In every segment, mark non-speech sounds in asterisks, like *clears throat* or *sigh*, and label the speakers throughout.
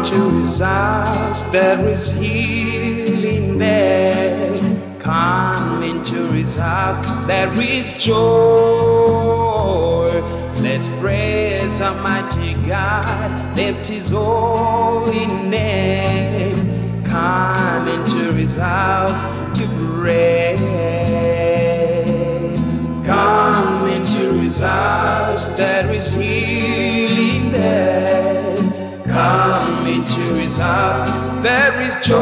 Speaker 1: into his house, there is healing there. Come into his house, there is joy. Let's praise Almighty God, lift his holy name. Come into his house to pray. Come into his house, there is healing there. Come into his house, there is joy.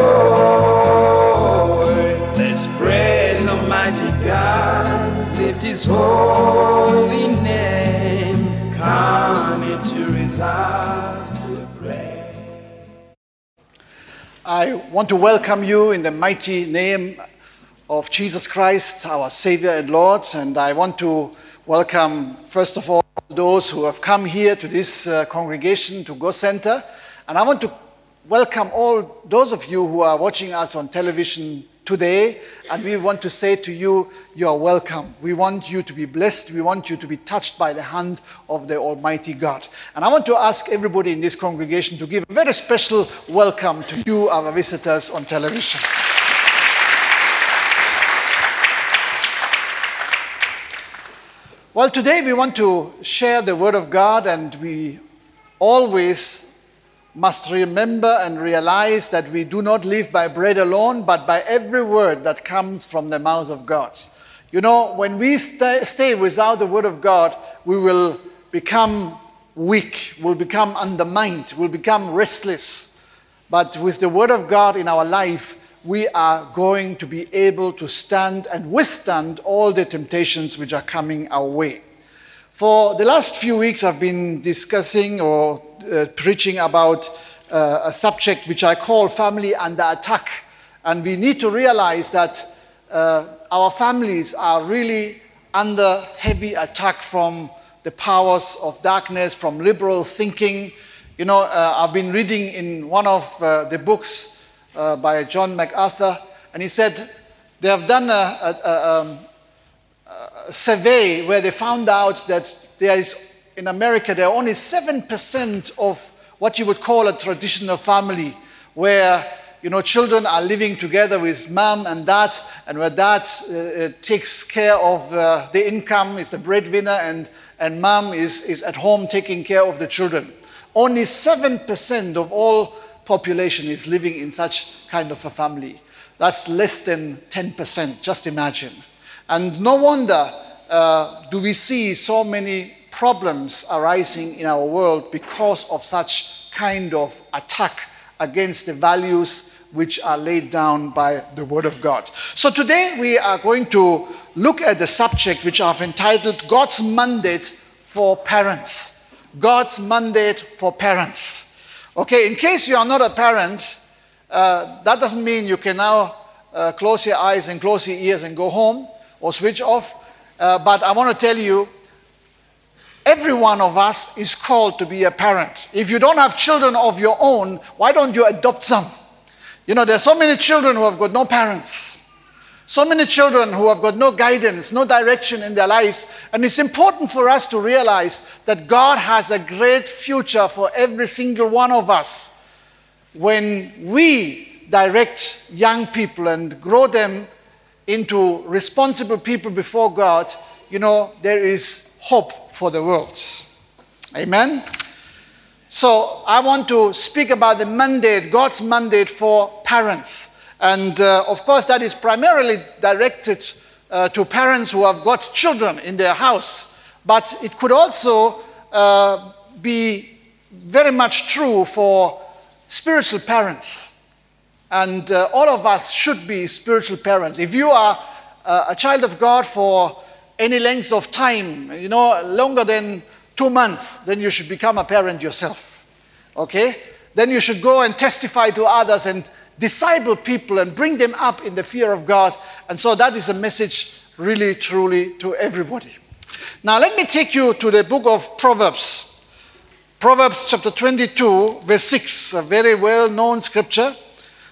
Speaker 1: Let's praise Almighty God, lift his holy name. Come into his house to pray.
Speaker 2: I want to welcome you in the mighty name of Jesus Christ, our Savior and Lord. And I want to welcome, first of all, those who have come here to this uh, congregation, to Go Center. And I want to welcome all those of you who are watching us on television today. And we want to say to you, you are welcome. We want you to be blessed. We want you to be touched by the hand of the Almighty God. And I want to ask everybody in this congregation to give a very special welcome to you, our visitors on television. Well, today we want to share the Word of God, and we always must remember and realize that we do not live by bread alone, but by every word that comes from the mouth of God. You know, when we stay, stay without the Word of God, we will become weak, will become undermined, will become restless. But with the Word of God in our life, we are going to be able to stand and withstand all the temptations which are coming our way. For the last few weeks, I've been discussing or uh, preaching about uh, a subject which I call family under attack. And we need to realize that uh, our families are really under heavy attack from the powers of darkness, from liberal thinking. You know, uh, I've been reading in one of uh, the books uh, by John MacArthur, and he said they have done a, a, a, um, a, survey where they found out that there is in America there are only seven percent of what you would call a traditional family, where you know children are living together with mom and dad, and where dad uh, takes care of uh, the income, is the breadwinner, and and mom is is at home taking care of the children. Only seven percent of all population is living in such kind of a family. That's less than 10%, just imagine. And no wonder uh, do we see so many problems arising in our world because of such kind of attack against the values which are laid down by the Word of God. So today we are going to look at the subject which I've entitled God's Mandate for Parents. God's Mandate for Parents. Okay, in case you are not a parent, uh, that doesn't mean you can now uh, close your eyes and close your ears and go home or switch off. Uh, but I want to tell you, every one of us is called to be a parent. If you don't have children of your own, why don't you adopt some? You know, there are so many children who have got no parents. So many children who have got no guidance, no direction in their lives. And it's important for us to realize that God has a great future for every single one of us. When we direct young people and grow them into responsible people before God, you know, there is hope for the world. Amen? So I want to speak about the mandate, God's mandate for parents. And uh, of course, that is primarily directed uh, to parents who have got children in their house. But it could also uh, be very much true for spiritual parents. And uh, all of us should be spiritual parents. If you are uh, a child of God for any length of time, you know, longer than two months, then you should become a parent yourself. Okay? Then you should go and testify to others and disciple people and bring them up in the fear of God. And so that is a message really, truly to everybody. Now, let me take you to the book of Proverbs. Proverbs chapter 22, verse 6, a very well known scripture.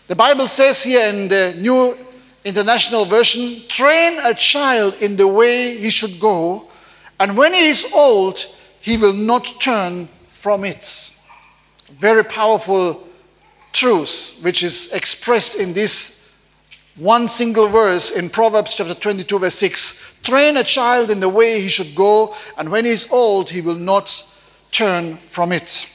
Speaker 2: The Bible says here in the New International Version train a child in the way he should go, and when he is old, he will not turn from it. Very powerful truth, which is expressed in this one single verse in Proverbs chapter 22, verse 6. Train a child in the way he should go, and when he is old, he will not turn from it.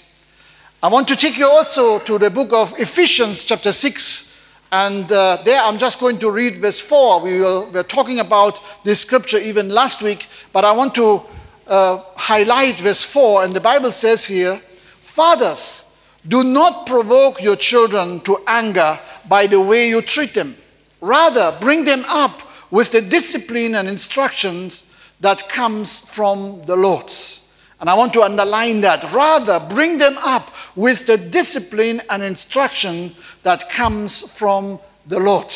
Speaker 2: I want to take you also to the book of Ephesians, chapter 6. And uh, there I'm just going to read verse 4. We, will, we were talking about this scripture even last week, but I want to uh, highlight verse 4. And the Bible says here Fathers, do not provoke your children to anger by the way you treat them. Rather, bring them up with the discipline and instructions that comes from the Lord. And I want to underline that. Rather, bring them up with the discipline and instruction that comes from the Lord.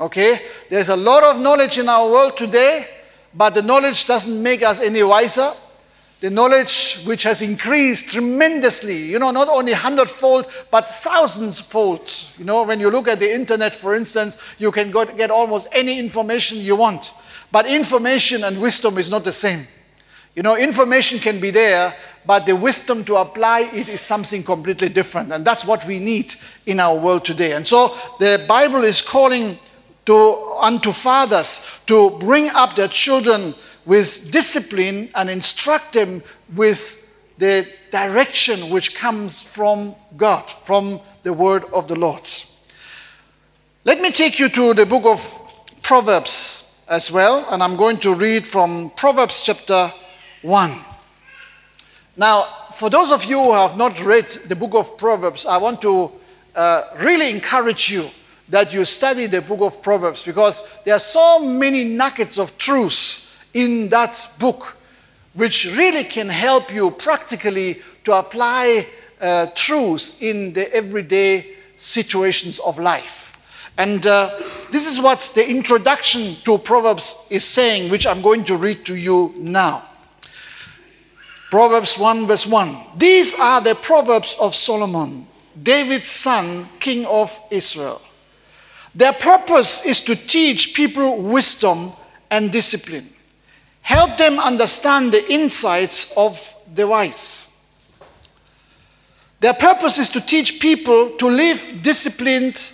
Speaker 2: Okay? There's a lot of knowledge in our world today, but the knowledge doesn't make us any wiser the knowledge which has increased tremendously, you know, not only hundredfold, but thousands fold. You know, when you look at the internet, for instance, you can get almost any information you want. But information and wisdom is not the same. You know, information can be there, but the wisdom to apply it is something completely different. And that's what we need in our world today. And so the Bible is calling to, unto fathers to bring up their children with discipline and instruct them with the direction which comes from God, from the word of the Lord. Let me take you to the book of Proverbs as well, and I'm going to read from Proverbs chapter 1. Now, for those of you who have not read the book of Proverbs, I want to uh, really encourage you that you study the book of Proverbs because there are so many nuggets of truth in that book, which really can help you practically to apply uh, truths in the everyday situations of life. And uh, this is what the introduction to Proverbs is saying, which I'm going to read to you now. Proverbs 1, verse 1. These are the Proverbs of Solomon, David's son, king of Israel. Their purpose is to teach people wisdom and discipline Help them understand the insights of the wise. Their purpose is to teach people to live disciplined.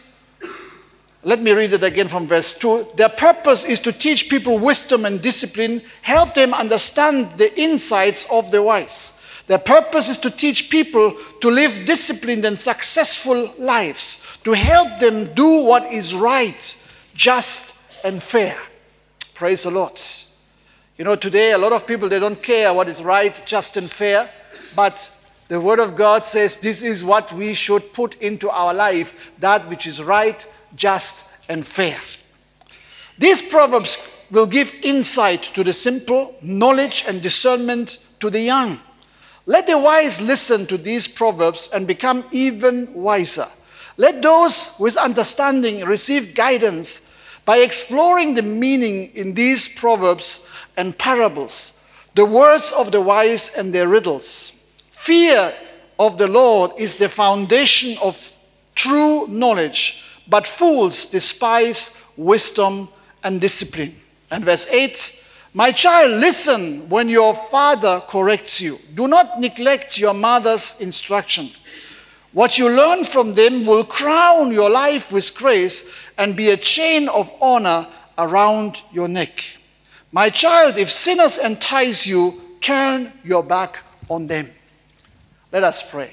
Speaker 2: Let me read it again from verse 2. Their purpose is to teach people wisdom and discipline, help them understand the insights of the wise. Their purpose is to teach people to live disciplined and successful lives, to help them do what is right, just, and fair. Praise the Lord. You know, today a lot of people they don't care what is right, just and fair, but the word of God says this is what we should put into our life, that which is right, just and fair. These proverbs will give insight to the simple, knowledge and discernment to the young. Let the wise listen to these proverbs and become even wiser. Let those with understanding receive guidance by exploring the meaning in these proverbs and parables, the words of the wise and their riddles. Fear of the Lord is the foundation of true knowledge, but fools despise wisdom and discipline. And verse 8 My child, listen when your father corrects you. Do not neglect your mother's instruction. What you learn from them will crown your life with grace and be a chain of honor around your neck. My child, if sinners entice you, turn your back on them. Let us pray.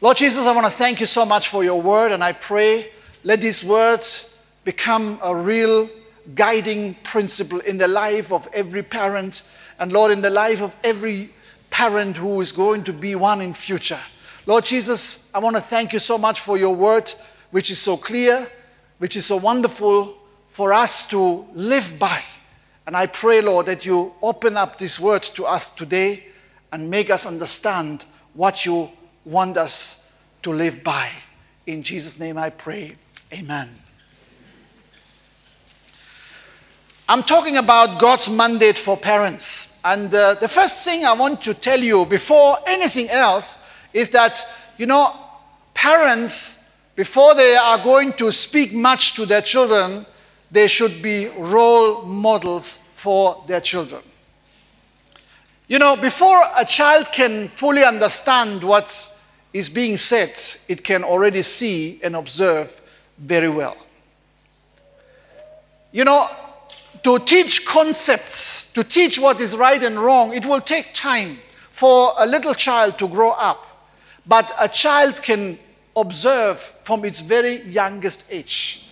Speaker 2: Lord Jesus, I want to thank you so much for your word, and I pray let this word become a real guiding principle in the life of every parent, and Lord, in the life of every parent who is going to be one in future. Lord Jesus, I want to thank you so much for your word, which is so clear, which is so wonderful, for us to live by. And I pray, Lord, that you open up this word to us today and make us understand what you want us to live by. In Jesus' name I pray. Amen. I'm talking about God's mandate for parents. And uh, the first thing I want to tell you before anything else is that, you know, parents, before they are going to speak much to their children, they should be role models for their children. You know, before a child can fully understand what is being said, it can already see and observe very well. You know, to teach concepts, to teach what is right and wrong, it will take time for a little child to grow up. But a child can observe from its very youngest age.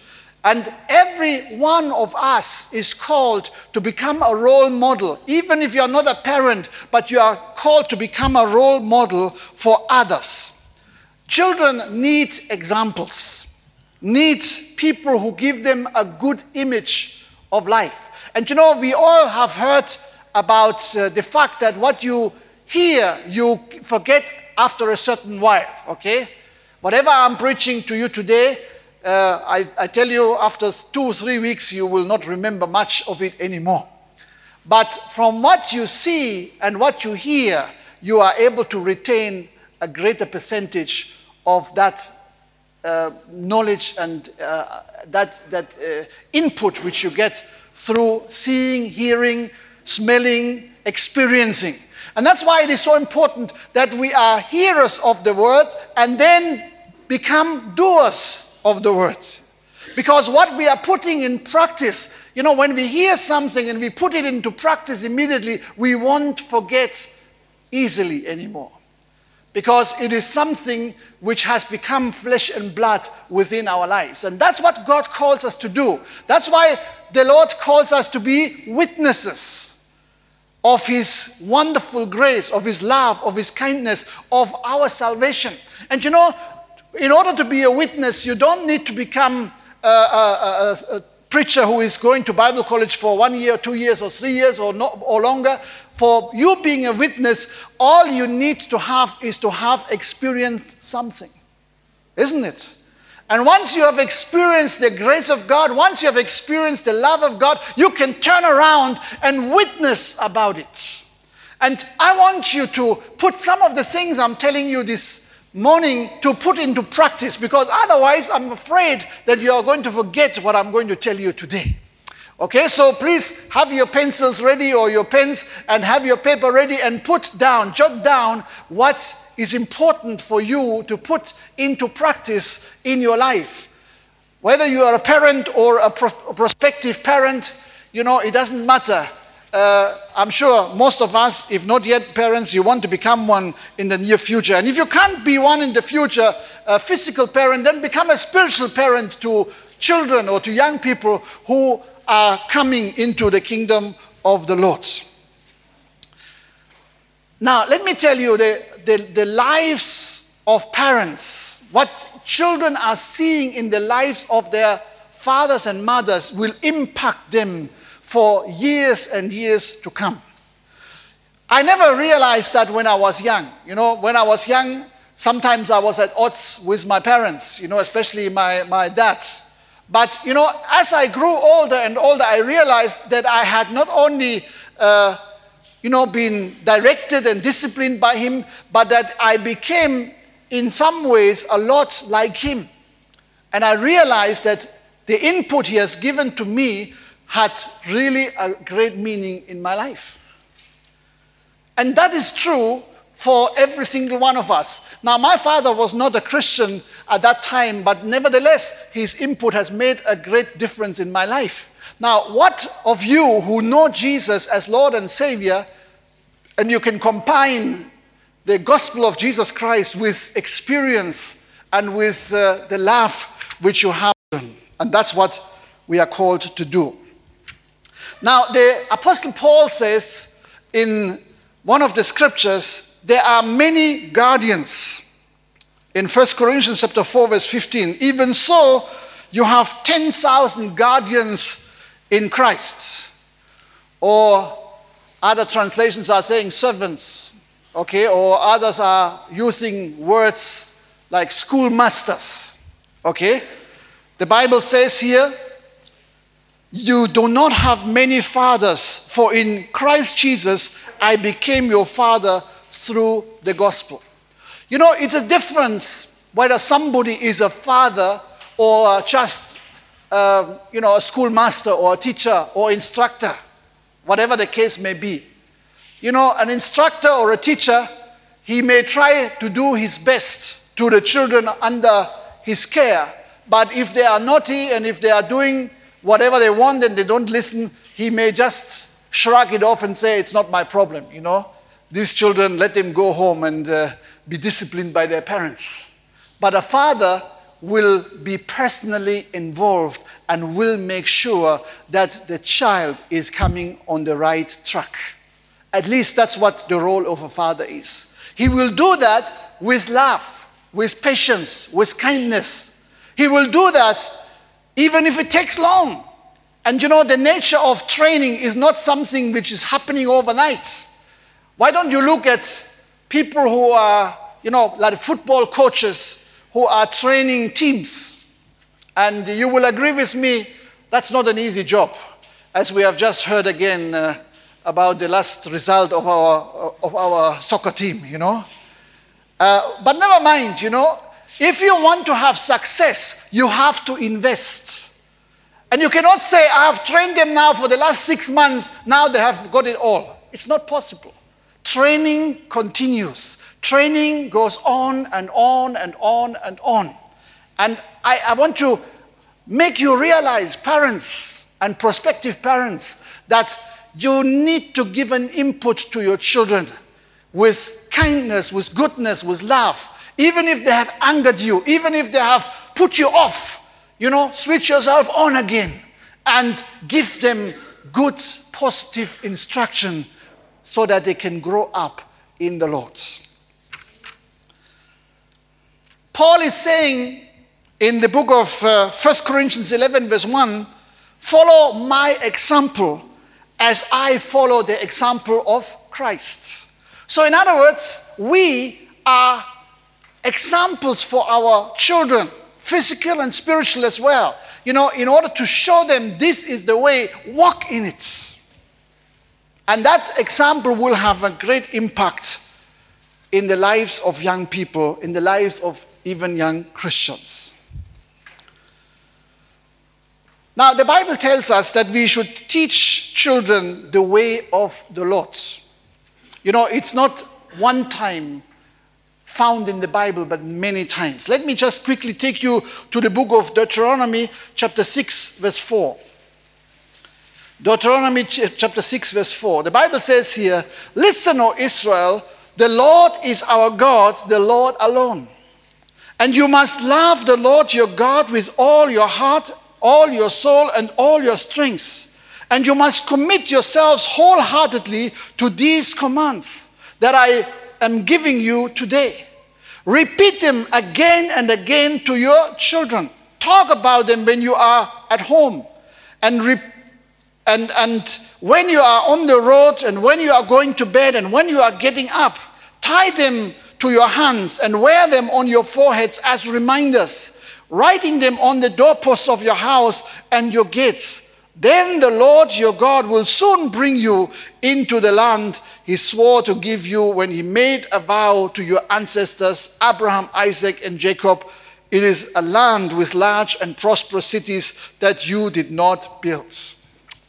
Speaker 2: And every one of us is called to become a role model, even if you're not a parent, but you are called to become a role model for others. Children need examples, need people who give them a good image of life. And you know, we all have heard about uh, the fact that what you hear, you forget after a certain while, okay? Whatever I'm preaching to you today, uh, I, I tell you, after two or three weeks, you will not remember much of it anymore. But from what you see and what you hear, you are able to retain a greater percentage of that uh, knowledge and uh, that, that uh, input which you get through seeing, hearing, smelling, experiencing. And that's why it is so important that we are hearers of the word and then become doers of the words. Because what we are putting in practice, you know, when we hear something and we put it into practice immediately, we won't forget easily anymore. Because it is something which has become flesh and blood within our lives. And that's what God calls us to do. That's why the Lord calls us to be witnesses of His wonderful grace, of His love, of His kindness, of our salvation. And you know, in order to be a witness, you don't need to become a, a, a, a preacher who is going to Bible college for one year, two years, or three years, or, not, or longer. For you being a witness, all you need to have is to have experienced something, isn't it? And once you have experienced the grace of God, once you have experienced the love of God, you can turn around and witness about it. And I want you to put some of the things I'm telling you this morning to put into practice because otherwise I'm afraid that you are going to forget what I'm going to tell you today. Okay, so please have your pencils ready or your pens and have your paper ready and put down, jot down what is important for you to put into practice in your life. Whether you are a parent or a, prospective parent, you know, it doesn't matter uh, I'm sure most of us, if not yet parents, you want to become one in the near future. And if you can't be one in the future, a physical parent, then become a spiritual parent to children or to young people who are coming into the kingdom of the Lord. Now, let me tell you the, the, the lives of parents, what children are seeing in the lives of their fathers and mothers will impact them for years and years to come. I never realized that when I was young. You know, when I was young, sometimes I was at odds with my parents, you know, especially my, my dad. But, you know, as I grew older and older, I realized that I had not only, uh, you know, been directed and disciplined by him, but that I became, in some ways, a lot like him. And I realized that the input he has given to me had really a great meaning in my life. And that is true for every single one of us. Now, my father was not a Christian at that time, but nevertheless, his input has made a great difference in my life. Now, what of you who know Jesus as Lord and Savior, and you can combine the gospel of Jesus Christ with experience and with uh, the love which you have, and that's what we are called to do. Now, the Apostle Paul says in one of the scriptures, there are many guardians. In 1 Corinthians chapter 4, verse 15, even so, you have 10,000 guardians in Christ. Or other translations are saying servants, okay, or others are using words like schoolmasters, okay. The Bible says here, you do not have many fathers, for in Christ Jesus I became your father through the gospel. You know, it's a difference whether somebody is a father or just, uh, you know, a schoolmaster or a teacher or instructor, whatever the case may be. You know, an instructor or a teacher he may try to do his best to the children under his care. But if they are naughty and if they are doing whatever they want and they don't listen, he may just shrug it off and say, It's not my problem, you know. These children, let them go home and uh, be disciplined by their parents. But a father will be personally involved and will make sure that the child is coming on the right track. At least that's what the role of a father is. He will do that with love, with patience, with kindness. He will do that even if it takes long. And you know, the nature of training is not something which is happening overnight. Why don't you look at people who are, you know, like football coaches who are training teams? And you will agree with me, that's not an easy job, as we have just heard again. Uh, about the last result of our, of our soccer team, you know. Uh, but never mind, you know, if you want to have success, you have to invest. And you cannot say, I have trained them now for the last six months, now they have got it all. It's not possible. Training continues. Training goes on and on and on and on. And I, I want to make you realize, parents and prospective parents, that you need to give an input to your children with kindness, with goodness, with love. Even if they have angered you, even if they have put you off, you know, switch yourself on again and give them good, positive instruction so that they can grow up in the Lord. Paul is saying in the book of uh, 1 Corinthians 11, verse 1 follow my example as I follow the example of Christ. So, in other words, we are examples for our children, physical and spiritual as well. You know, in order to show them this is the way, walk in it. And that example will have a great impact in the lives of young people, in the lives of even young Christians. Now, the Bible tells us that we should teach children the way of the Lord. You know, it's not one time found in the Bible, but many times. Let me just quickly take you to the book of Deuteronomy, chapter 6, verse 4. Deuteronomy chapter 6, verse 4. The Bible says here, Listen, O Israel, the Lord is our God, the Lord alone. And you must love the Lord your God with all your heart all your soul and all your strength. And you must commit yourselves wholeheartedly to these commands that I am giving you today. Repeat them again and again to your children. Talk about them when you are at home. And, re- and, and when you are on the road, and when you are going to bed, and when you are getting up. Tie them to your hands and wear them on your foreheads as reminders writing them on the doorposts of your house and your gates. Then the Lord your God will soon bring you into the land he swore to give you when he made a vow to your ancestors, Abraham, Isaac, and Jacob. It is a land with large and prosperous cities that you did not build.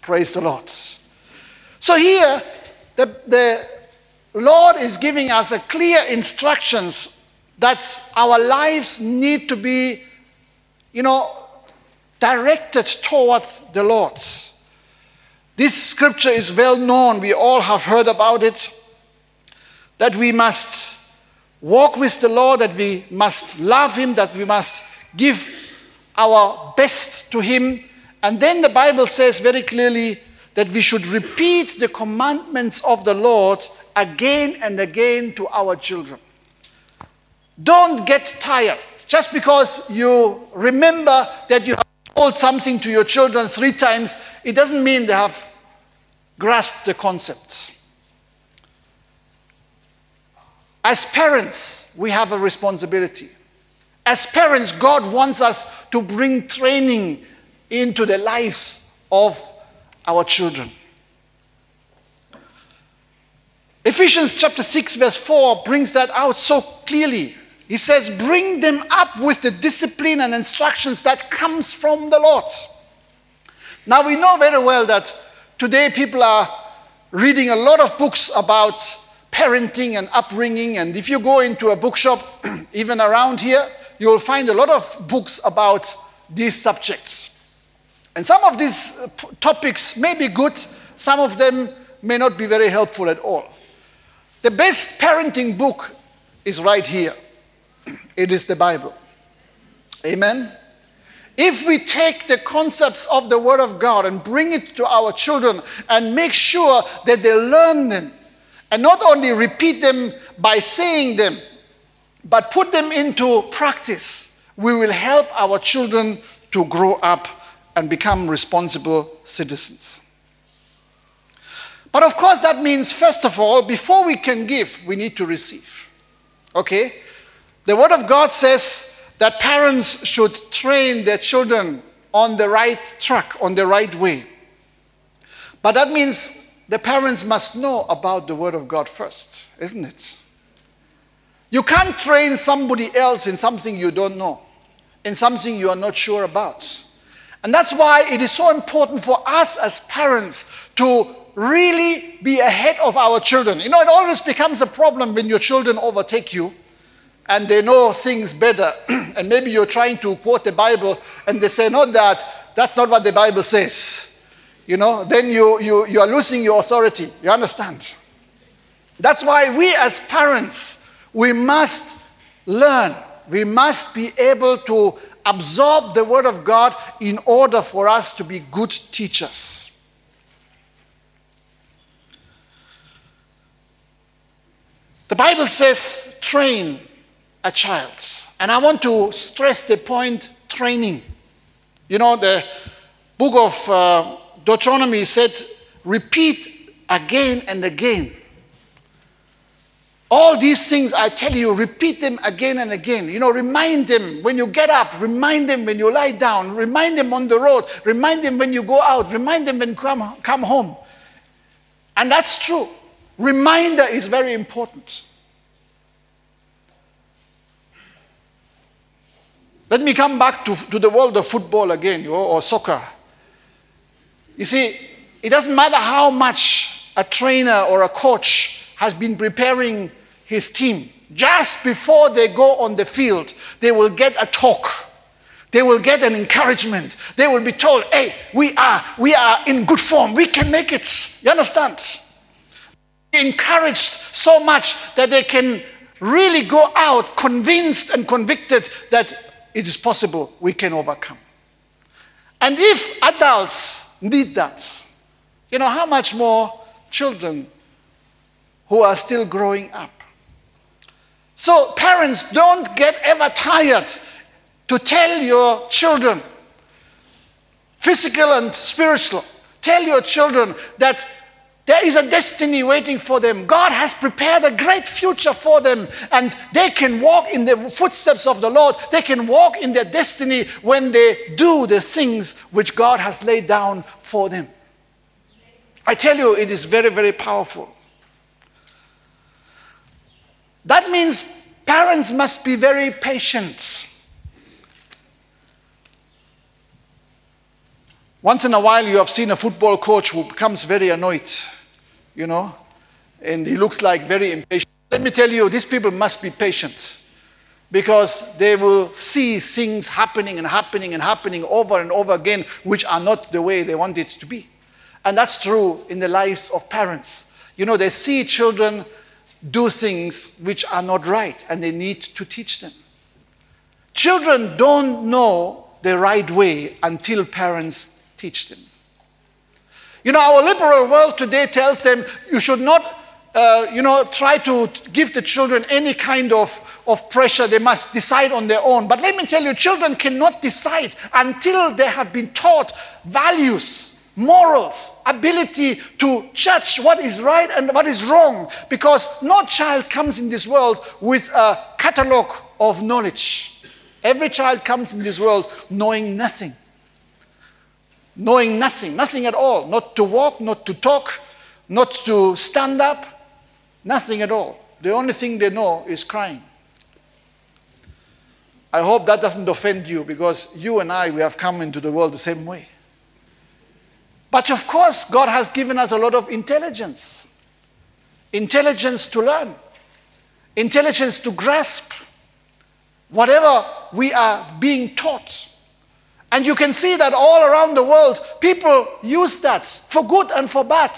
Speaker 2: Praise the Lord. So here, the, the Lord is giving us a clear instructions that our lives need to be you know, directed towards the Lord. This scripture is well known. We all have heard about it. That we must walk with the Lord, that we must love Him, that we must give our best to Him. And then the Bible says very clearly that we should repeat the commandments of the Lord again and again to our children. Don't get tired. Just because you remember that you have told something to your children three times, it doesn't mean they have grasped the concepts. As parents, we have a responsibility. As parents, God wants us to bring training into the lives of our children. Ephesians chapter 6, verse 4 brings that out so clearly. He says, bring them up with the discipline and instructions that comes from the Lord. Now we know very well that today people are reading a lot of books about parenting and upbringing. And if you go into a bookshop, *clears throat* even around here, you will find a lot of books about these subjects. And some of these uh, topics may be good, some of them may not be very helpful at all. The best parenting book is right here *clears throat* it is the Bible. Amen. If we take the concepts of the Word of God and bring it to our children and make sure that they learn them, and not only repeat them by saying them, but put them into practice, we will help our children to grow up and become responsible citizens. But of course, that means, first of all, before we can give, we need to receive. Okay? The Word of God says that parents should train their children on the right track, on the right way. But that means the parents must know about the Word of God first, isn't it? You can't train somebody else in something you don't know, in something you are not sure about. And that's why it is so important for us as parents to really be ahead of our children. You know, it always becomes a problem when your children overtake you and they know things better. *clears throat* and maybe you're trying to quote the Bible and they say, no, that, that's not what the Bible says. You know, then you, you, you are losing your authority. You understand? That's why we as parents, we must learn. We must be able to absorb the Word of God in order for us to be good teachers. The Bible says, train a child. And I want to stress the point training. You know, the book of uh, Deuteronomy said, repeat again and again. All these things I tell you, repeat them again and again. You know, remind them when you get up, remind them when you lie down, remind them on the road, remind them when you go out, remind them when you come, come home. And that's true. Reminder is very important. Let me come back to, to the world of football again or, or soccer. You see, it doesn't matter how much a trainer or a coach has been preparing his team. Just before they go on the field, they will get a talk. They will get an encouragement. They will be told, hey, we are, we are in good form. We can make it. You understand? Encouraged so much that they can really go out convinced and convicted that it is possible we can overcome. And if adults need that, you know, how much more children who are still growing up? So, parents, don't get ever tired to tell your children, physical and spiritual, tell your children that there is a destiny waiting for them. God has prepared a great future for them, and they can walk in the footsteps of the Lord. They can walk in their destiny when they do the things which God has laid down for them. I tell you, it is very, very powerful. That means parents must be very patient. Once in a while, you have seen a football coach who becomes very annoyed, you know, and he looks like very impatient. Let me tell you, these people must be patient because they will see things happening and happening and happening over and over again, which are not the way they want it to be. And that's true in the lives of parents. You know, they see children do things which are not right and they need to teach them. Children don't know the right way until parents teach them. You know, our liberal world today tells them you should not, uh, you know, try to give the children any kind of, of pressure. They must decide on their own. But let me tell you, children cannot decide until they have been taught values, morals, ability to judge what is right and what is wrong. Because no child comes in this world with a catalog of knowledge. Every child comes in this world knowing nothing knowing nothing, nothing at all, not to walk, not to talk, not to stand up, nothing at all. The only thing they know is crying. I hope that doesn't offend you because you and I, we have come into the world the same way. But of course, God has given us a lot of intelligence. intelligence to learn, intelligence to grasp whatever we are being taught. And you can see that all around the world, people use that for good and for bad.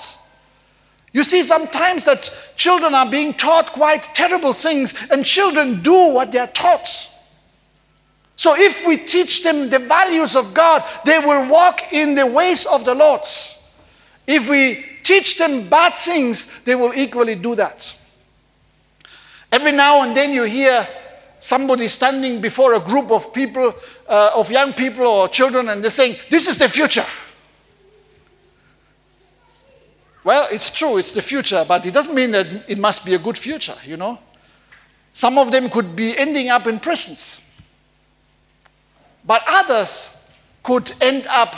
Speaker 2: You see sometimes that children are being taught quite terrible things, and children do what they are taught. So if we teach them the values of God, they will walk in the ways of the Lord. If we teach them bad things, they will equally do that. Every now and then you hear somebody standing before a group of people, uh, of young people or children, and they're saying, This is the future. Well, it's true, it's the future, but it doesn't mean that it must be a good future, you know. Some of them could be ending up in prisons. But others could end up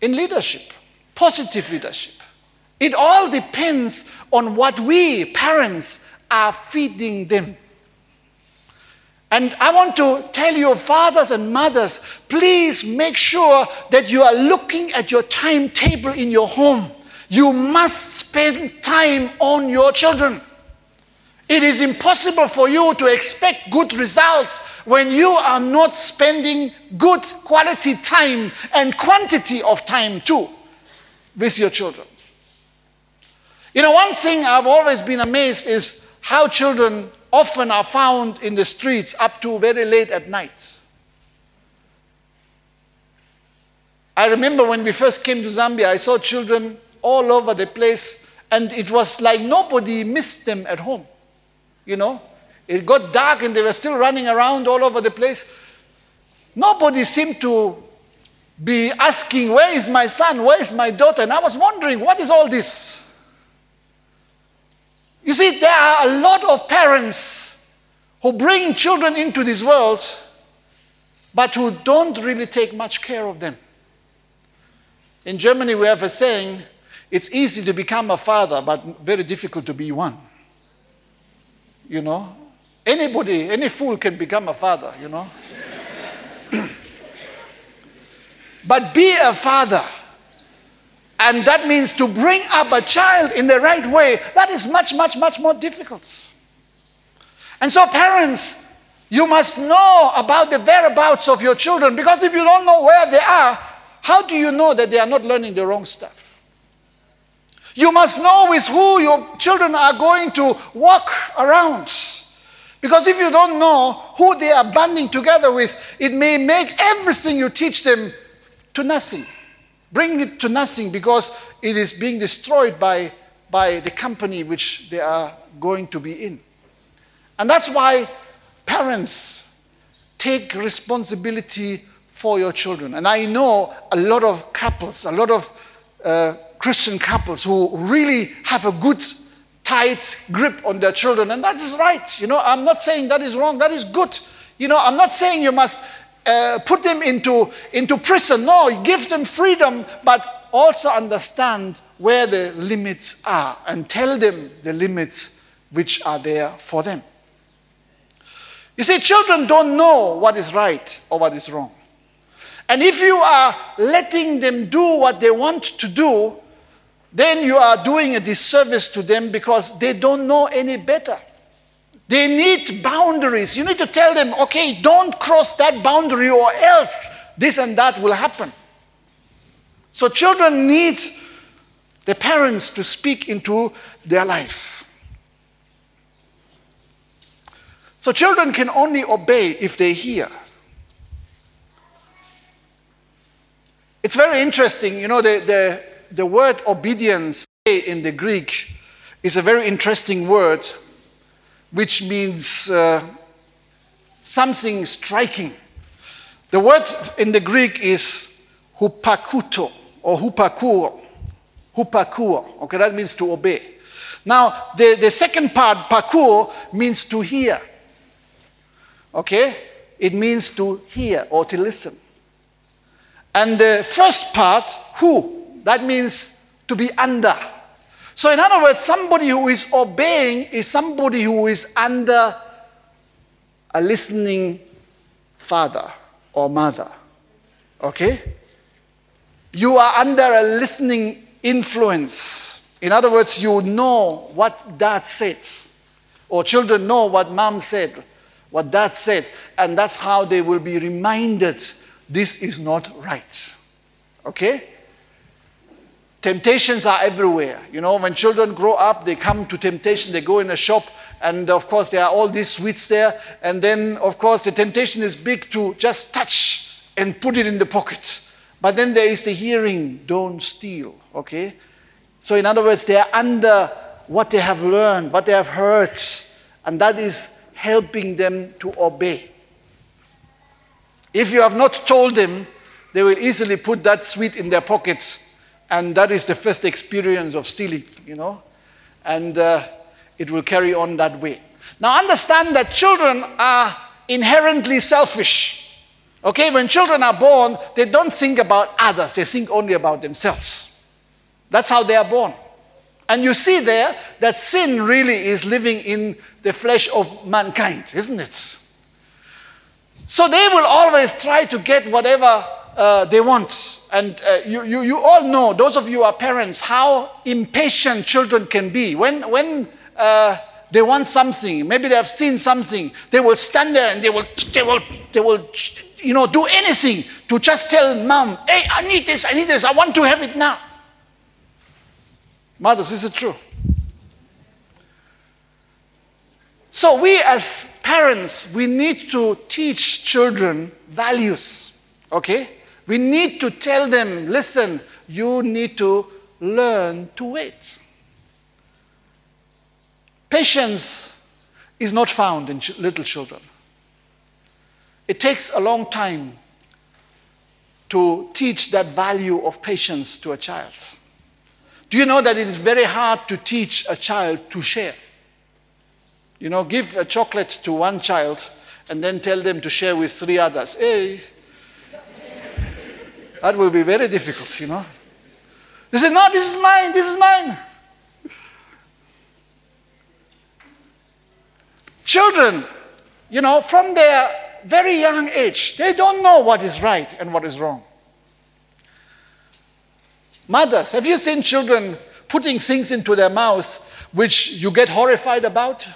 Speaker 2: in leadership, positive leadership. It all depends on what we, parents, are feeding them. And I want to tell you, fathers and mothers, please make sure that you are looking at your timetable in your home. You must spend time on your children. It is impossible for you to expect good results when you are not spending good quality time and quantity of time too with your children. You know, one thing I've always been amazed is how children often are found in the streets up to very late at night. I remember when we first came to Zambia, I saw children all over the place, and it was like nobody missed them at home. You know, it got dark and they were still running around all over the place. Nobody seemed to be asking, Where is my son? Where is my daughter? And I was wondering, What is all this? You see, there are a lot of parents who bring children into this world, but who don't really take much care of them. In Germany, we have a saying it's easy to become a father, but very difficult to be one. You know, anybody, any fool can become a father, you know. *clears throat* but be a father. And that means to bring up a child in the right way, that is much, much, much more difficult. And so, parents, you must know about the whereabouts of your children because if you don't know where they are, how do you know that they are not learning the wrong stuff? You must know with who your children are going to walk around. Because if you don't know who they are banding together with, it may make everything you teach them to nothing. Bring it to nothing because it is being destroyed by, by the company which they are going to be in. And that's why parents take responsibility for your children. And I know a lot of couples, a lot of uh, Christian couples who really have a good, tight grip on their children. And that is right. You know, I'm not saying that is wrong, that is good. You know, I'm not saying you must uh, put them into, into prison. No, give them freedom, but also understand where the limits are and tell them the limits which are there for them. You see, children don't know what is right or what is wrong. And if you are letting them do what they want to do, then you are doing a disservice to them because they don't know any better. They need boundaries. You need to tell them, okay, don't cross that boundary or else this and that will happen. So children need the parents to speak into their lives. So children can only obey if they hear. It's very interesting, you know, the, the the word obedience in the Greek is a very interesting word, which means uh, something striking. The word in the Greek is hupakuto or hupakuo. Hupakuo. Okay, that means to obey. Now, the, the second part, pakuo, means to hear. Okay? It means to hear or to listen. And the first part, who, that means to be under. So, in other words, somebody who is obeying is somebody who is under a listening father or mother. Okay? You are under a listening influence. In other words, you know what dad says, or children know what mom said, what dad said, and that's how they will be reminded this is not right. Okay? Temptations are everywhere. You know, when children grow up, they come to temptation, they go in a shop, and of course, there are all these sweets there. And then, of course, the temptation is big to just touch and put it in the pocket. But then there is the hearing, don't steal. Okay? So, in other words, they are under what they have learned, what they have heard, and that is helping them to obey. If you have not told them, they will easily put that sweet in their pocket and that is the first experience of stealing, you know. And uh, it will carry on that way. Now, understand that children are inherently selfish. Okay, when children are born, they don't think about others, they think only about themselves. That's how they are born. And you see there that sin really is living in the flesh of mankind, isn't it? So they will always try to get whatever uh, they want. And uh, you, you, you all know, those of you are parents, how impatient children can be. When, when uh, they want something, maybe they have seen something, they will stand there and they will, they will, they will you know, do anything to just tell mom, hey, I need this, I need this, I want to have it now. Mothers, is it true? So we as parents, we need to teach children values, okay? We need to tell them listen, you need to learn to wait. Patience is not found in ch- little children. It takes a long time to teach that value of patience to a child. Do you know that it is very hard to teach a child to share? You know, give a chocolate to one child and then tell them to share with three others. Hey, that will be very difficult, you know. They say, No, this is mine, this is mine. Children, you know, from their very young age, they don't know what is right and what is wrong. Mothers, have you seen children putting things into their mouths which you get horrified about?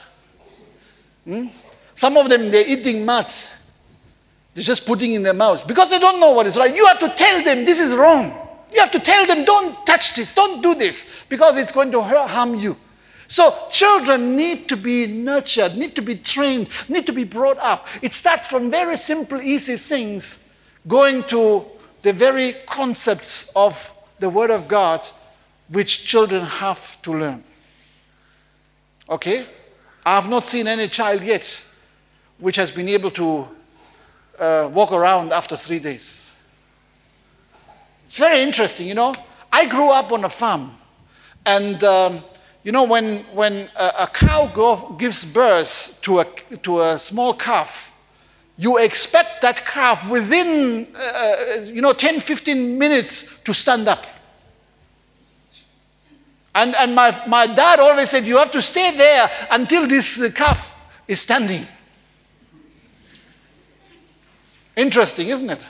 Speaker 2: Hmm? Some of them, they're eating nuts they're just putting in their mouths because they don't know what is right. You have to tell them this is wrong. You have to tell them don't touch this, don't do this because it's going to harm you. So children need to be nurtured, need to be trained, need to be brought up. It starts from very simple, easy things going to the very concepts of the Word of God which children have to learn. Okay? I have not seen any child yet which has been able to uh, walk around after three days. It's very interesting, you know. I grew up on a farm, and um, you know, when, when a, a cow go, gives birth to a, to a small calf, you expect that calf within, uh, you know, 10, 15 minutes to stand up. And, and my, my dad always said, You have to stay there until this calf is standing. Interesting, isn't it?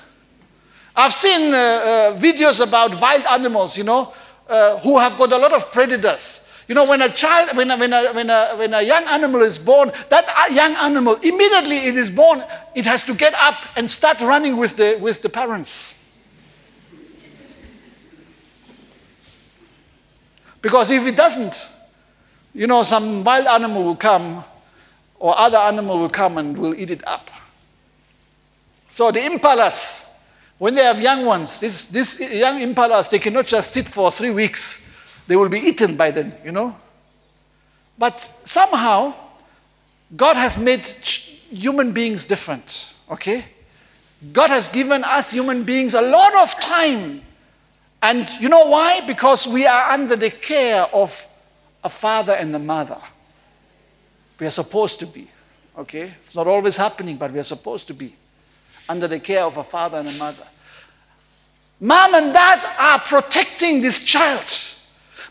Speaker 2: I've seen uh, uh, videos about wild animals, you know, uh, who have got a lot of predators. You know, when a child, when a, when, a, when, a, when a young animal is born, that uh, young animal, immediately it is born, it has to get up and start running with the, with the parents. Because if it doesn't, you know, some wild animal will come or other animal will come and will eat it up. So the impalas, when they have young ones, these this young impalas, they cannot just sit for three weeks. They will be eaten by then, you know. But somehow, God has made human beings different, okay? God has given us human beings a lot of time. And you know why? Because we are under the care of a father and a mother. We are supposed to be, okay? It's not always happening, but we are supposed to be under the care of a father and a mother. Mom and dad are protecting this child.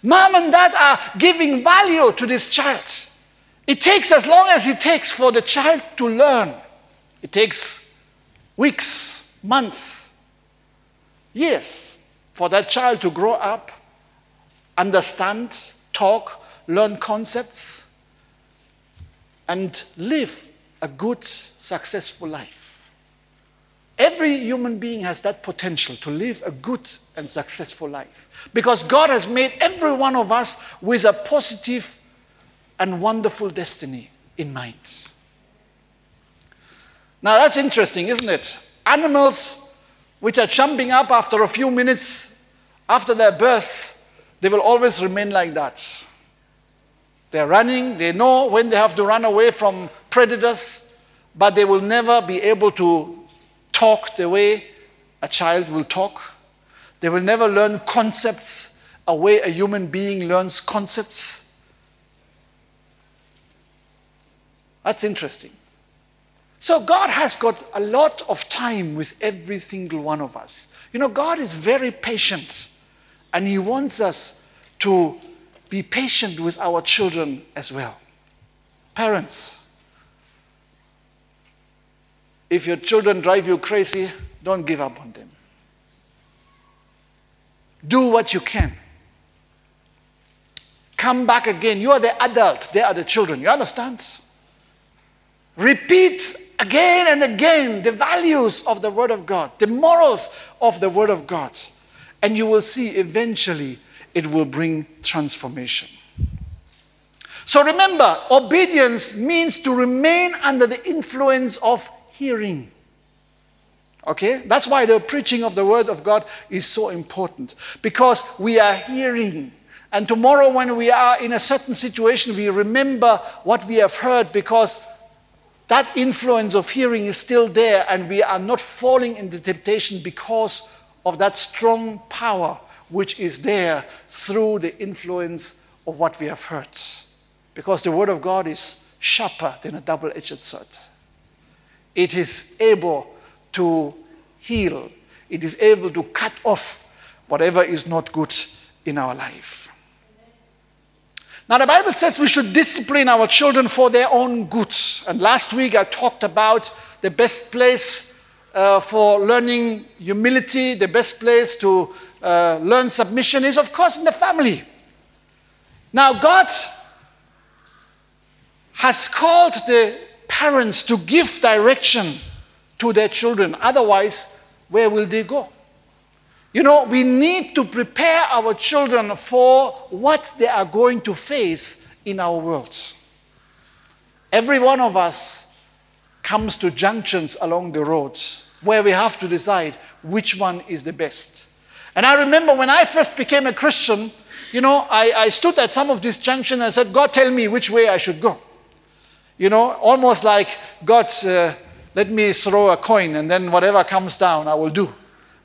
Speaker 2: Mom and dad are giving value to this child. It takes as long as it takes for the child to learn. It takes weeks, months, years for that child to grow up, understand, talk, learn concepts, and live a good, successful life. Every human being has that potential to live a good and successful life because God has made every one of us with a positive and wonderful destiny in mind. Now that's interesting, isn't it? Animals which are jumping up after a few minutes after their birth, they will always remain like that. They're running, they know when they have to run away from predators, but they will never be able to talk the way a child will talk. They will never learn concepts a way a human being learns concepts. That's interesting. So, God has got a lot of time with every single one of us. You know, God is very patient, and He wants us to be patient with our children as well. Parents, if your children drive you crazy, don't give up on them. Do what you can. Come back again. You are the adult, they are the children. You understand? Repeat again and again the values of the Word of God, the morals of the Word of God. And you will see eventually it will bring transformation. So remember, obedience means to remain under the influence of hearing. Okay? That's why the preaching of the Word of God is so important because we are hearing. And tomorrow, when we are in a certain situation, we remember what we have heard because that influence of hearing is still there, and we are not falling into temptation because of that strong power which is there through the influence of what we have heard. Because the Word of God is sharper than a double edged sword. It is able to heal, it is able to cut off whatever is not good in our life. Now, the Bible says we should discipline our children for their own good. And last week I talked about the best place uh, for learning humility, the best place to uh, learn submission is, of course, in the family. Now, God has called the parents to give direction to their children. Otherwise, where will they go? You know, we need to prepare our children for what they are going to face in our world. Every one of us comes to junctions along the road where we have to decide which one is the best. And I remember when I first became a Christian, you know, I, I stood at some of these junctions and said, God, tell me which way I should go. You know, almost like, God, uh, let me throw a coin and then whatever comes down, I will do.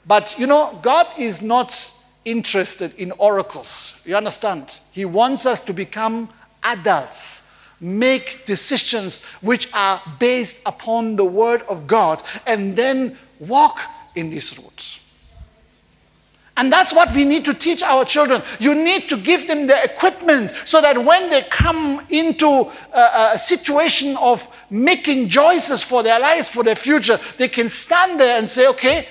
Speaker 2: But you know, God is not interested in oracles. You understand? He wants us to become adults, make decisions which are based upon the Word of God, and then walk in these roads. And that's what we need to teach our children. You need to give them the equipment so that when they come into a, a, situation of making choices for their lives, for their future, they can stand there and say, okay,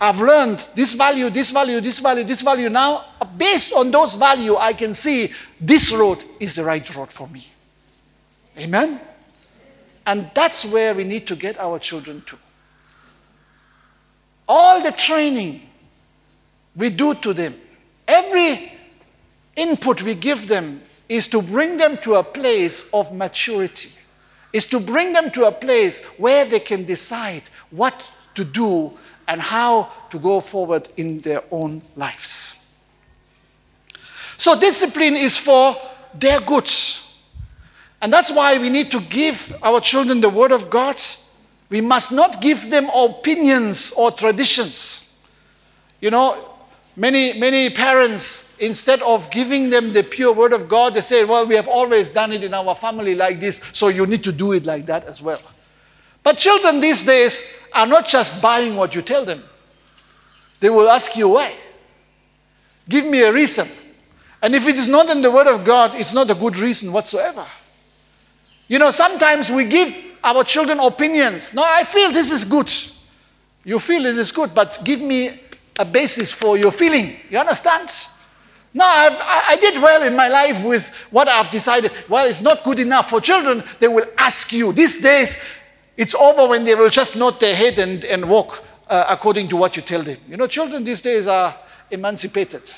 Speaker 2: I've learned this value, this value, this value, this value. Now, based on those value, I can see this road is the right road for me. Amen? And that's where we need to get our children to. All the training we do to them, every input we give them is to bring them to a place of maturity, is to bring them to a place where they can decide what to do and how to go forward in their own lives. So, discipline is for their goods. And that's why we need to give our children the Word of God. We must not give them opinions or traditions. You know, many, many parents, instead of giving them the pure Word of God, they say, Well, we have always done it in our family like this, so you need to do it like that as well. But children these days are not just buying what you tell them, they will ask you why. Give me a reason. And if it is not in the Word of God, it's not a good reason whatsoever. You know, sometimes we give our children opinions. No, I feel this is good. You feel it is good, but give me a basis for your feeling. You understand? No, I, I did well in my life with what I've decided. Well, it's not good enough. For children, they will ask you. These days, it's over when they will just nod their head and, and walk uh, according to what you tell them. You know, children these days are emancipated.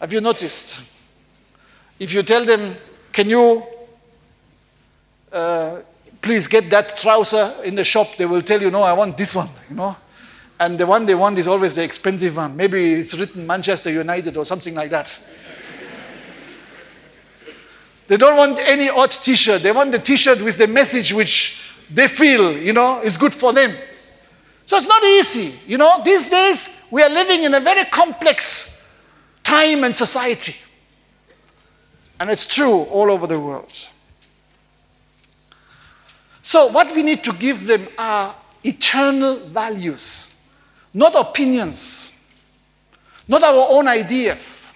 Speaker 2: Have you noticed? If you tell them, can you uh, please get that trouser in the shop, they will tell you, no, I want this one, you know. And the one they want is always the expensive one. Maybe it's written Manchester United or something like that. they don't want any odd t shirt. They want the t shirt with the message which they feel, you know, is good for them. So it's not easy. You know, these days we are living in a very complex time and society. And it's true all over the world. So, what we need to give them are eternal values not opinions, not our own ideas.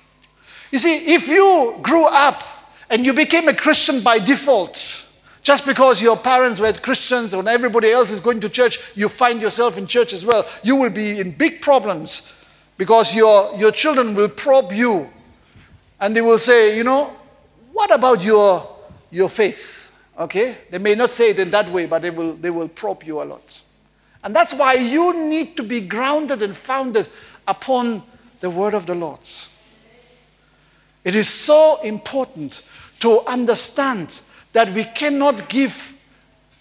Speaker 2: You see, if you grew up and you became a Christian by default, just because your parents were Christians and everybody else is going to church, you find yourself in church as well, you will be in big problems because your, your children will probe you and they will say, you know, what about your, your face? Okay? They may not say it in that way, but they will, they will probe you a lot. And that's why you need to be grounded and founded upon the word of the Lord. It is so important to understand that we cannot give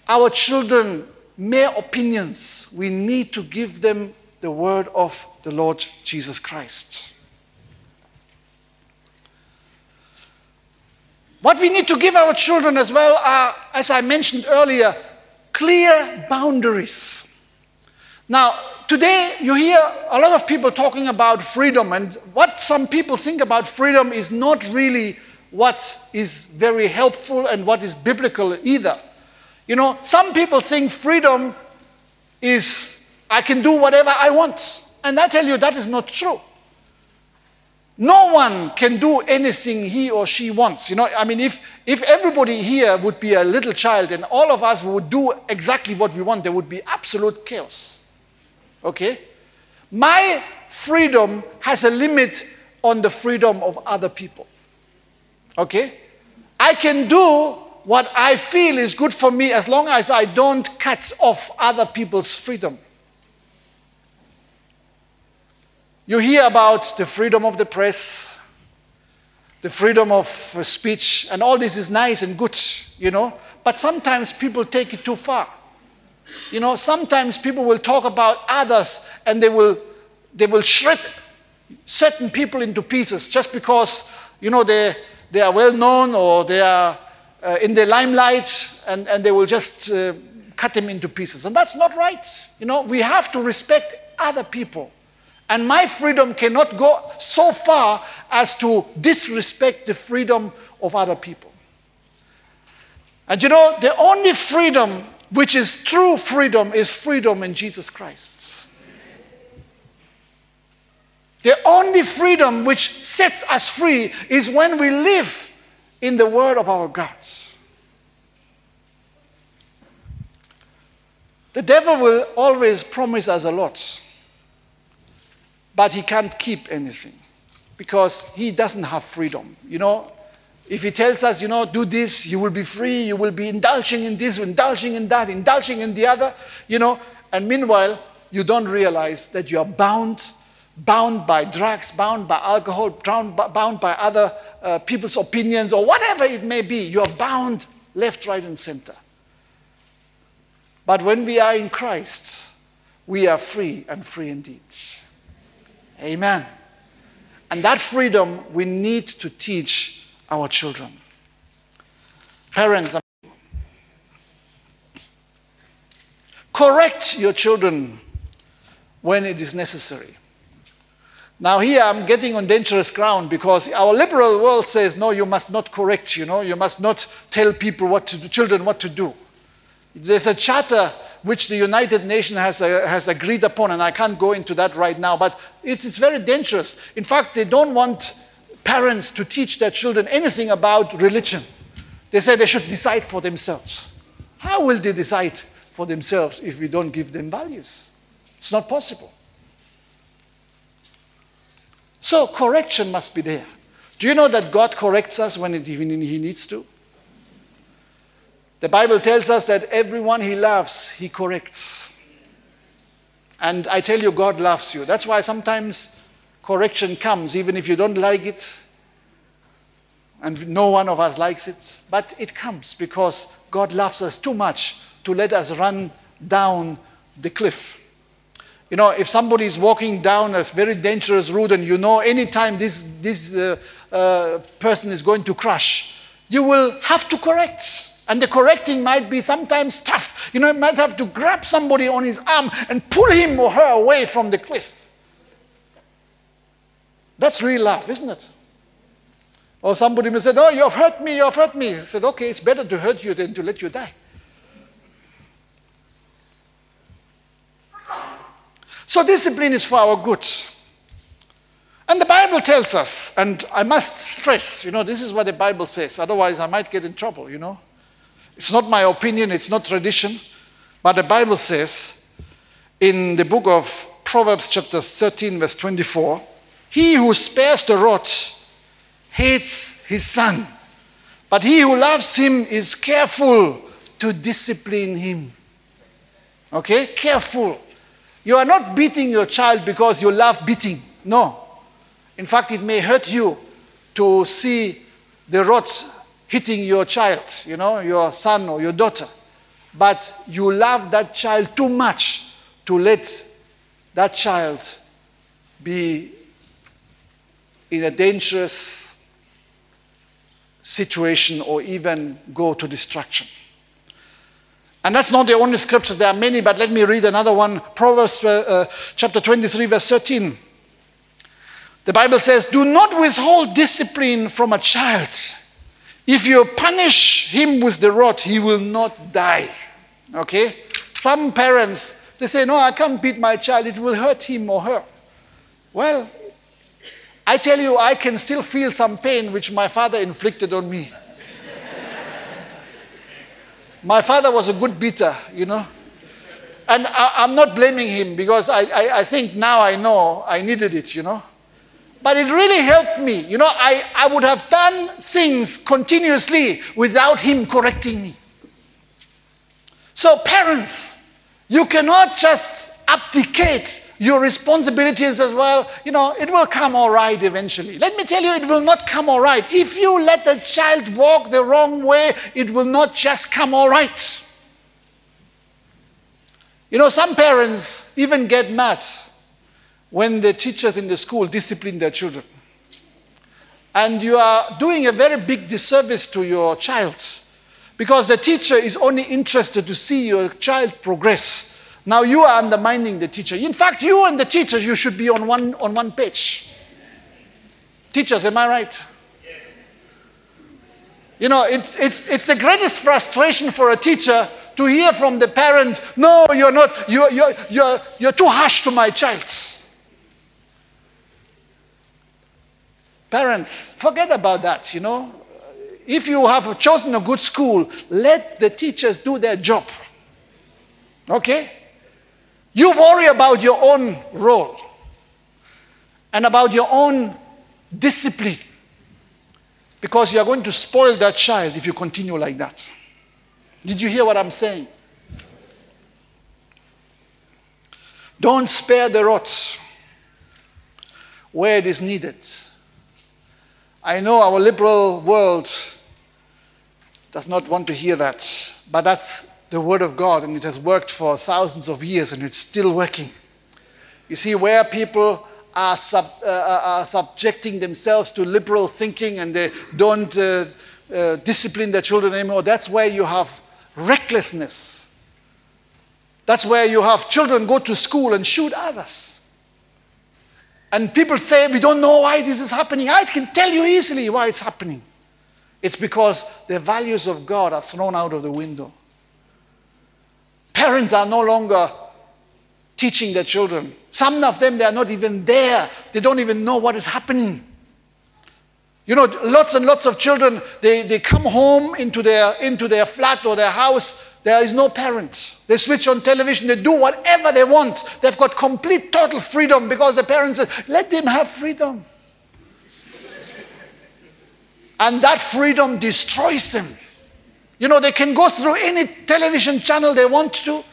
Speaker 2: our children mere opinions. We need to give them the word of the Lord Jesus Christ. What we need to give our children as well are, as I mentioned earlier, clear boundaries. Now, today you hear a lot of people talking about freedom, and what some people think about freedom is not really what is very helpful and what is biblical either. You know, some people think freedom is I can do whatever I want. And I tell you, that is not true. No one can do anything he or she wants. You know, I mean, if, if everybody here would be a little child and all of us would do exactly what we want, there would be absolute chaos. Okay? My freedom has a limit on the freedom of other people. Okay? I can do what I feel is good for me as long as I don't cut off other people's freedom. You hear about the freedom of the press, the freedom of uh, speech, and all this is nice and good, you know, but sometimes people take it too far. You know, sometimes people will talk about others and they will, they will shred certain people into pieces just because, you know, they, they are well known or they are uh, in the limelight and, and they will just uh, cut them into pieces. And that's not right. You know, we have to respect other people. And my freedom cannot go so far as to disrespect the freedom of other people. And you know, the only freedom which is true freedom, is freedom in Jesus Christ. The only freedom which sets us free is when we live in the word of our God. The devil will always promise us a lot, but he can't keep anything because he doesn't have freedom. You know, if he tells us, you know, do this, you will be free, you will be indulging in this, indulging in that, indulging in the other, you know, and meanwhile, you don't realize that you are bound, bound by drugs, bound by alcohol, bound, by other uh, people's opinions, or whatever it may be. You are bound left, right, and center. But when we are in Christ, we are free and free indeed. Amen. And that freedom we need to teach our children. Parents, correct your children when it is necessary. Now, here I'm getting on dangerous ground because our liberal world says, no, you must not correct, you know, you must not tell people what to do, children what to do. There's a charter which the United Nations has, uh, has agreed upon, and I can't go into that right now, but it's, it's very dangerous. In fact, they don't want parents to teach their children anything about religion. They say they should decide for themselves. How will they decide for themselves if we don't give them values? It's not possible. So correction must be there. Do you know that God corrects us when, when He needs to? The Bible tells us that everyone He loves, He corrects. And I tell you, God loves you. That's why sometimes correction comes, even if you don't like it, and no one of us likes it. But it comes because God loves us too much to let us run down the cliff. You know, if somebody is walking down a very dangerous route and you know anytime this, this uh, uh, person is going to crash, you will have to correct. And the correcting might be sometimes tough. You know, you might have to grab somebody on his arm and pull him or her away from the cliff. That's real love, isn't it? Or somebody may say, No, you have hurt me, you have hurt me. I said, Okay, it's better to hurt you than to let you die. So discipline is for our good. And the Bible tells us, and I must stress, you know, this is what the Bible says, otherwise I might get in trouble, you know. It's not my opinion, it's not tradition, but the Bible says in the book of Proverbs, chapter 13, verse 24, He who spares the rod hates his son, but he who loves him is careful to discipline him. Okay? Careful. You are not beating your child because you love beating. No. In fact, it may hurt you to see the rods hitting your child, you know, your son or your daughter. But you love that child too much to let that child be in a dangerous situation or even go to destruction. And that's not the only scriptures, there are many, but let me read another one Proverbs uh, uh, chapter 23, verse 13. The Bible says, Do not withhold discipline from a child. If you punish him with the rod, he will not die. Okay? Some parents, they say, No, I can't beat my child, it will hurt him or her. Well, I tell you, I can still feel some pain which my father inflicted on me. My father was a good beater, you know. And I, am not blaming him because I, I, I, think now I know I needed it, you know. But it really helped me. You know, I, I would have done things continuously without him correcting me. So, parents, you cannot just abdicate your responsibilities as well, you know, it will come all right eventually. Let me tell you, it will not come all right. If you let a child walk the wrong way, it will not just come all right. You know, some parents even get mad when the teachers in the school discipline their children. And you are doing a very big disservice to your child because the teacher is only interested to see your child progress now you are undermining the teacher. In fact, you and the teachers, you should be on one, on one page. Teachers, am I right? You know, it's, it's, it's the greatest frustration for a teacher to hear from the parent, no, you're not, you're, you're, you're, you're too harsh to my child. Parents, forget about that, you know. If you have chosen a good school, let the teachers do their job. Okay? You worry about your own role and about your own discipline because you are going to spoil that child if you continue like that. Did you hear what I'm saying? Don't spare the rods where it is needed. I know our liberal world does not want to hear that, but that's the Word of God, and it has worked for thousands of years, and it's still working. You see, where people are, sub, uh, uh, are subjecting themselves to liberal thinking and they don't uh, uh, discipline their children anymore, that's where you have recklessness. That's where you have children go to school and shoot others. And people say, We don't know why this is happening. I can tell you easily why it's happening. It's because the values of God are thrown out of the window. Parents are no longer teaching their children. Some of them, they are not even there. They don't even know what is happening. You know, lots and lots of children, they, they come home into their, into their flat or their house. There is no parents. They switch on television. They do whatever they want. They've got complete, total freedom because the parents let them have freedom. and that freedom destroys them. You know, they can go through any television channel they want to,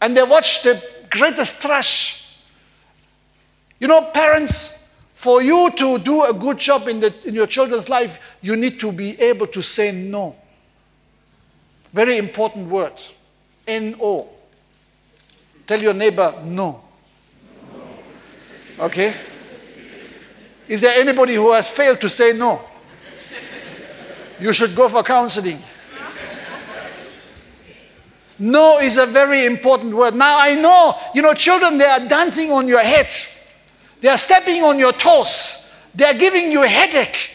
Speaker 2: and they watch the greatest trash. You know, parents, for you to do a good job in, the, in your children's life, you need to be able to say no. Very important word. N O. Tell your neighbor no. Okay? Is there anybody who has failed to say no? You should go for counseling. No is a very important word. Now I know, you know, children, they are dancing on your heads. They are stepping on your toes. They are giving you a headache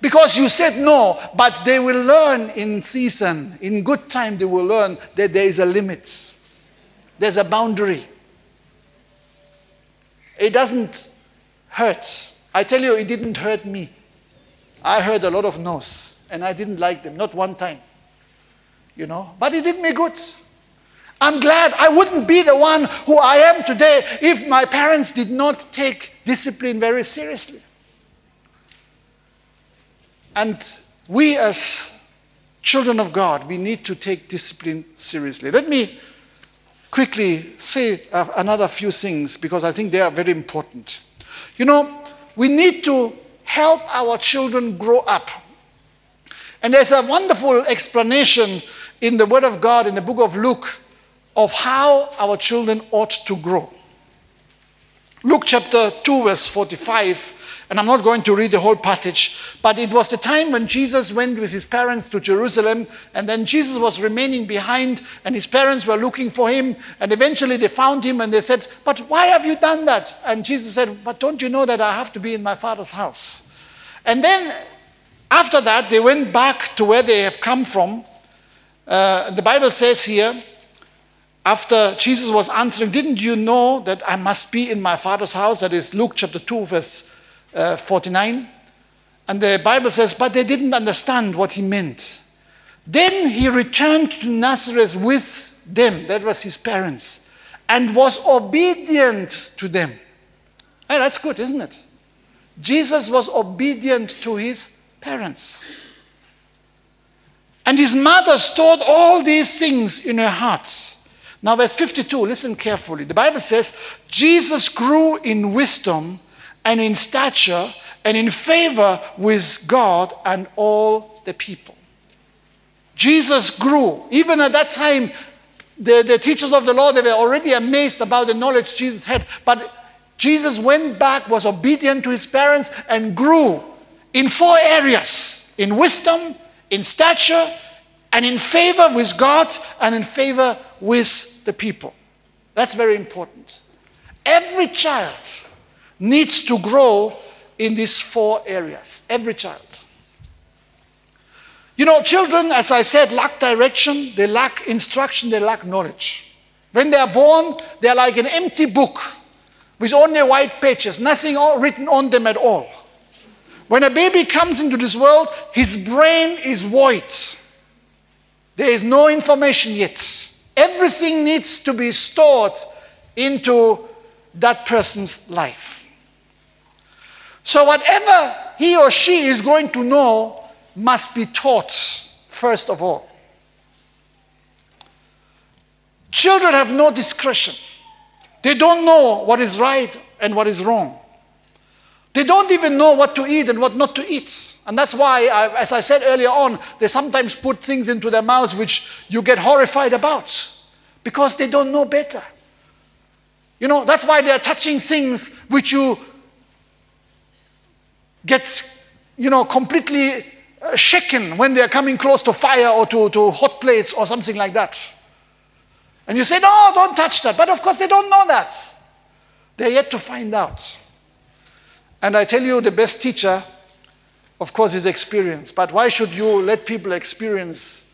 Speaker 2: because you said no, but they will learn in season, in good time, they will learn that there is a limit, there's a boundary. It doesn't hurt. I tell you, it didn't hurt me. I heard a lot of no's, and I didn't like them, not one time. You know, but it did me good. I'm glad I wouldn't be the one who I am today if my parents did not take discipline very seriously. And we, as children of God, we need to take discipline seriously. Let me quickly say uh, another few things because I think they are very important. You know, we need to help our children grow up. And there's a wonderful explanation in the Word of God in the book of Luke of how our children ought to grow. Luke chapter 2, verse 45 and I'm not going to read the whole passage, but it was the time when Jesus went with his parents to Jerusalem, and then Jesus was remaining behind, and his parents were looking for him, and eventually they found him and they said, But why have you done that? And Jesus said, But don't you know that I have to be in my father's house? And then after that, they went back to where they have come from. Uh, the Bible says here, after Jesus was answering, Didn't you know that I must be in my father's house? That is Luke chapter 2, verse uh, 49. And the Bible says, but they didn't understand what he meant. Then he returned to Nazareth with them, that was his parents, and was obedient to them. Hey, that's good, isn't it? Jesus was obedient to his parents. And his mother stored all these things in her heart. Now, verse 52, listen carefully. The Bible says, Jesus grew in wisdom and in stature and in favor with God and all the people. Jesus grew. Even at that time, the, the teachers of the law, they were already amazed about the knowledge Jesus had. But Jesus went back, was obedient to his parents, and grew in four areas in wisdom, in stature, and in favor with God and in favor with the people. That's very important. Every child needs to grow in these four areas. Every child. You know, children, as I said, lack direction, they lack instruction, they lack knowledge. When they are born, they are like an empty book with only white pages, nothing written on them at all. When a baby comes into this world, his brain is void. There is no information yet. Everything needs to be stored into that person's life. So, whatever he or she is going to know must be taught first of all. Children have no discretion, they don't know what is right and what is wrong. They don't even know what to eat and what not to eat. And that's why, as I said earlier on, they sometimes put things into their mouths which you get horrified about because they don't know better. You know, that's why they're touching things which you gets, you know, completely uh, shaken when they're coming close to fire or to, to hot plates or something like that. And you say, no, don't touch that. But of course, they don't know that. They're yet to find out. And I tell you, the best teacher, of course, is experience. But why should you let people experience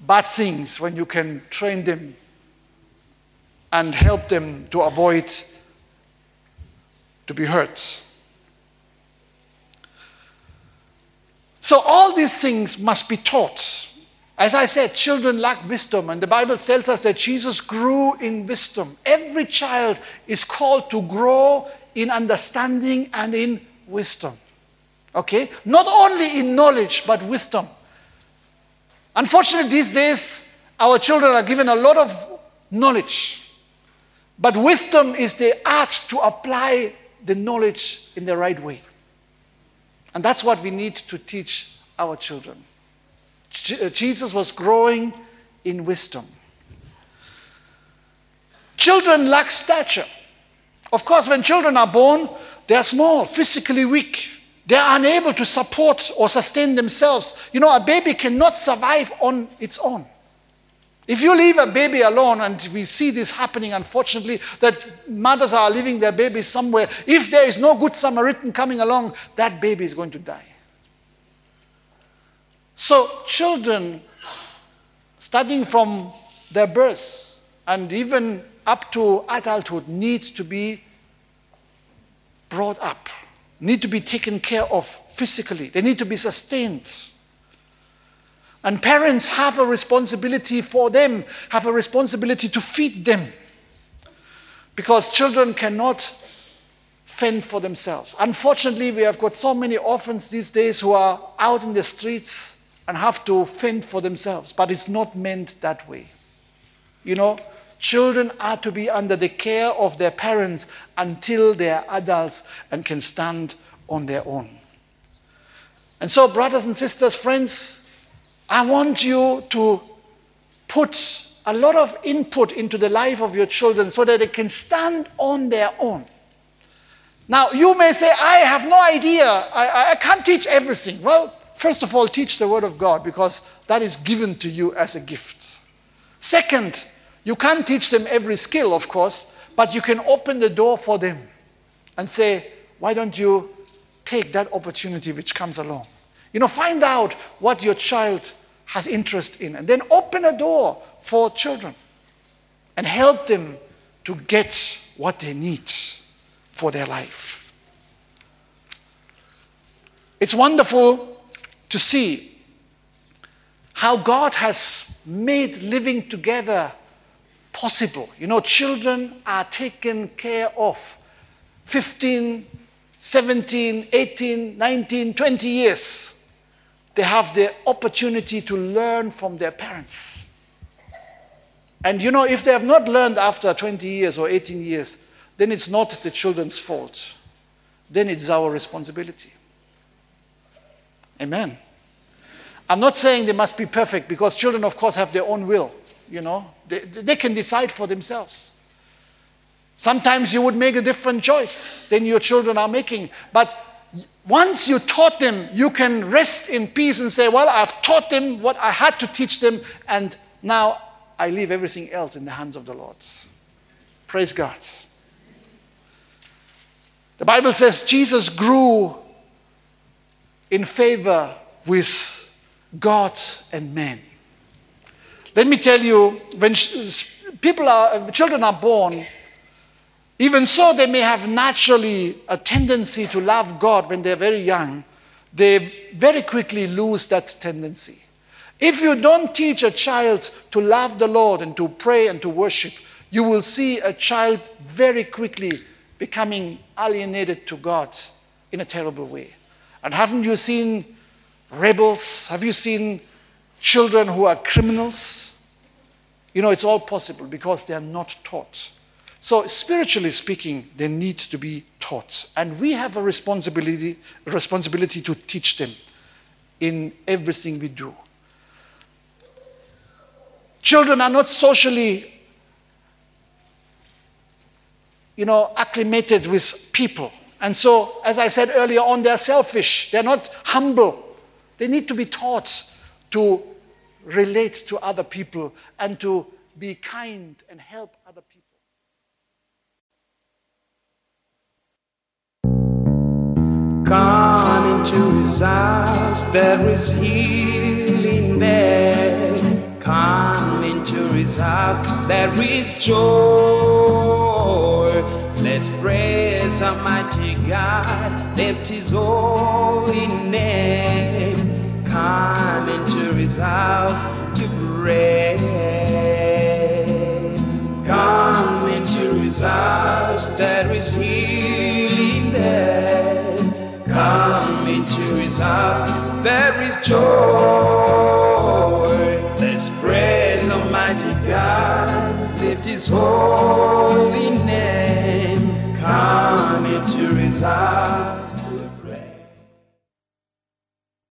Speaker 2: bad things when you can train them and help them to avoid to be hurt? So, all these things must be taught. As I said, children lack wisdom, and the Bible tells us that Jesus grew in wisdom. Every child is called to grow in understanding and in wisdom. Okay? Not only in knowledge, but wisdom. Unfortunately, these days, our children are given a lot of knowledge. But wisdom is the art to apply the knowledge in the right way. And that's what we need to teach our children. Uh, Jesus was growing in wisdom. Children lack stature. Of course, when children are born, they are small, physically weak. They are unable to support or sustain themselves. You know, a baby cannot survive on its own. If you leave a baby alone, and we see this happening unfortunately, that mothers are leaving their babies somewhere, if there is no good Samaritan coming along, that baby is going to die. So, children, starting from their birth and even up to adulthood, need to be brought up, need to be taken care of physically, they need to be sustained. And parents have a responsibility for them, have a responsibility to feed them. Because children cannot fend for themselves. Unfortunately, we have got so many orphans these days who are out in the streets and have to fend for themselves. But it's not meant that way. You know, children are to be under the care of their parents until they are adults and can stand on their own. And so, brothers and sisters, friends, I want you to put a lot of input into the life of your children so that they can stand on their own. Now, you may say, I have no idea. I, I can't teach everything. Well, first of all, teach the Word of God because that is given to you as a gift. Second, you can't teach them every skill, of course, but you can open the door for them and say, Why don't you take that opportunity which comes along? You know, find out what your child has interest in. And then open a door for children and help them to get what they need for their life. It's wonderful to see how God has made living together possible. You know, children are taken care of 15, 17, 18, 19, 20 years they have the opportunity to learn from their parents. And you know, if they have not learned after 20 years or 18 years, then it's not the children's fault. Then it's our responsibility. Amen. I'm not saying they must be perfect because children, of course, have their own will. You know, they, they can decide for themselves. Sometimes you would make a different choice than your children are making, but once you taught them, you can rest in peace and say, Well, I've taught them what I had to teach them, and now I leave everything else in the hands of the Lord. Praise God. The Bible says Jesus grew in favor with God and men. Let me tell you, when people are, children are born, even so, they may have naturally a tendency to love God when they're very young. They very quickly lose that tendency. If you don't teach a child to love the Lord and to pray and to worship, you will see a child very quickly becoming alienated to God in a terrible way. And haven't you seen rebels? Have you seen children who are criminals? You know, it's all possible because they are not taught. So, spiritually speaking, they need to be taught. And we have a responsibility, responsibility to teach them in everything we do. Children are not socially, you know, acclimated with people. And so, as I said earlier on, they're selfish. They're not humble. They need to be taught to relate to other people and to be kind and help other people.
Speaker 1: Come into his house, there is healing there. Come into his house, there is joy. Let's praise Almighty God, lift his holy name. Come into his house to pray. Come into his house, there is healing there. Come into his house, there is joy. Let's praise Almighty God, lift his holy name. Come into his house,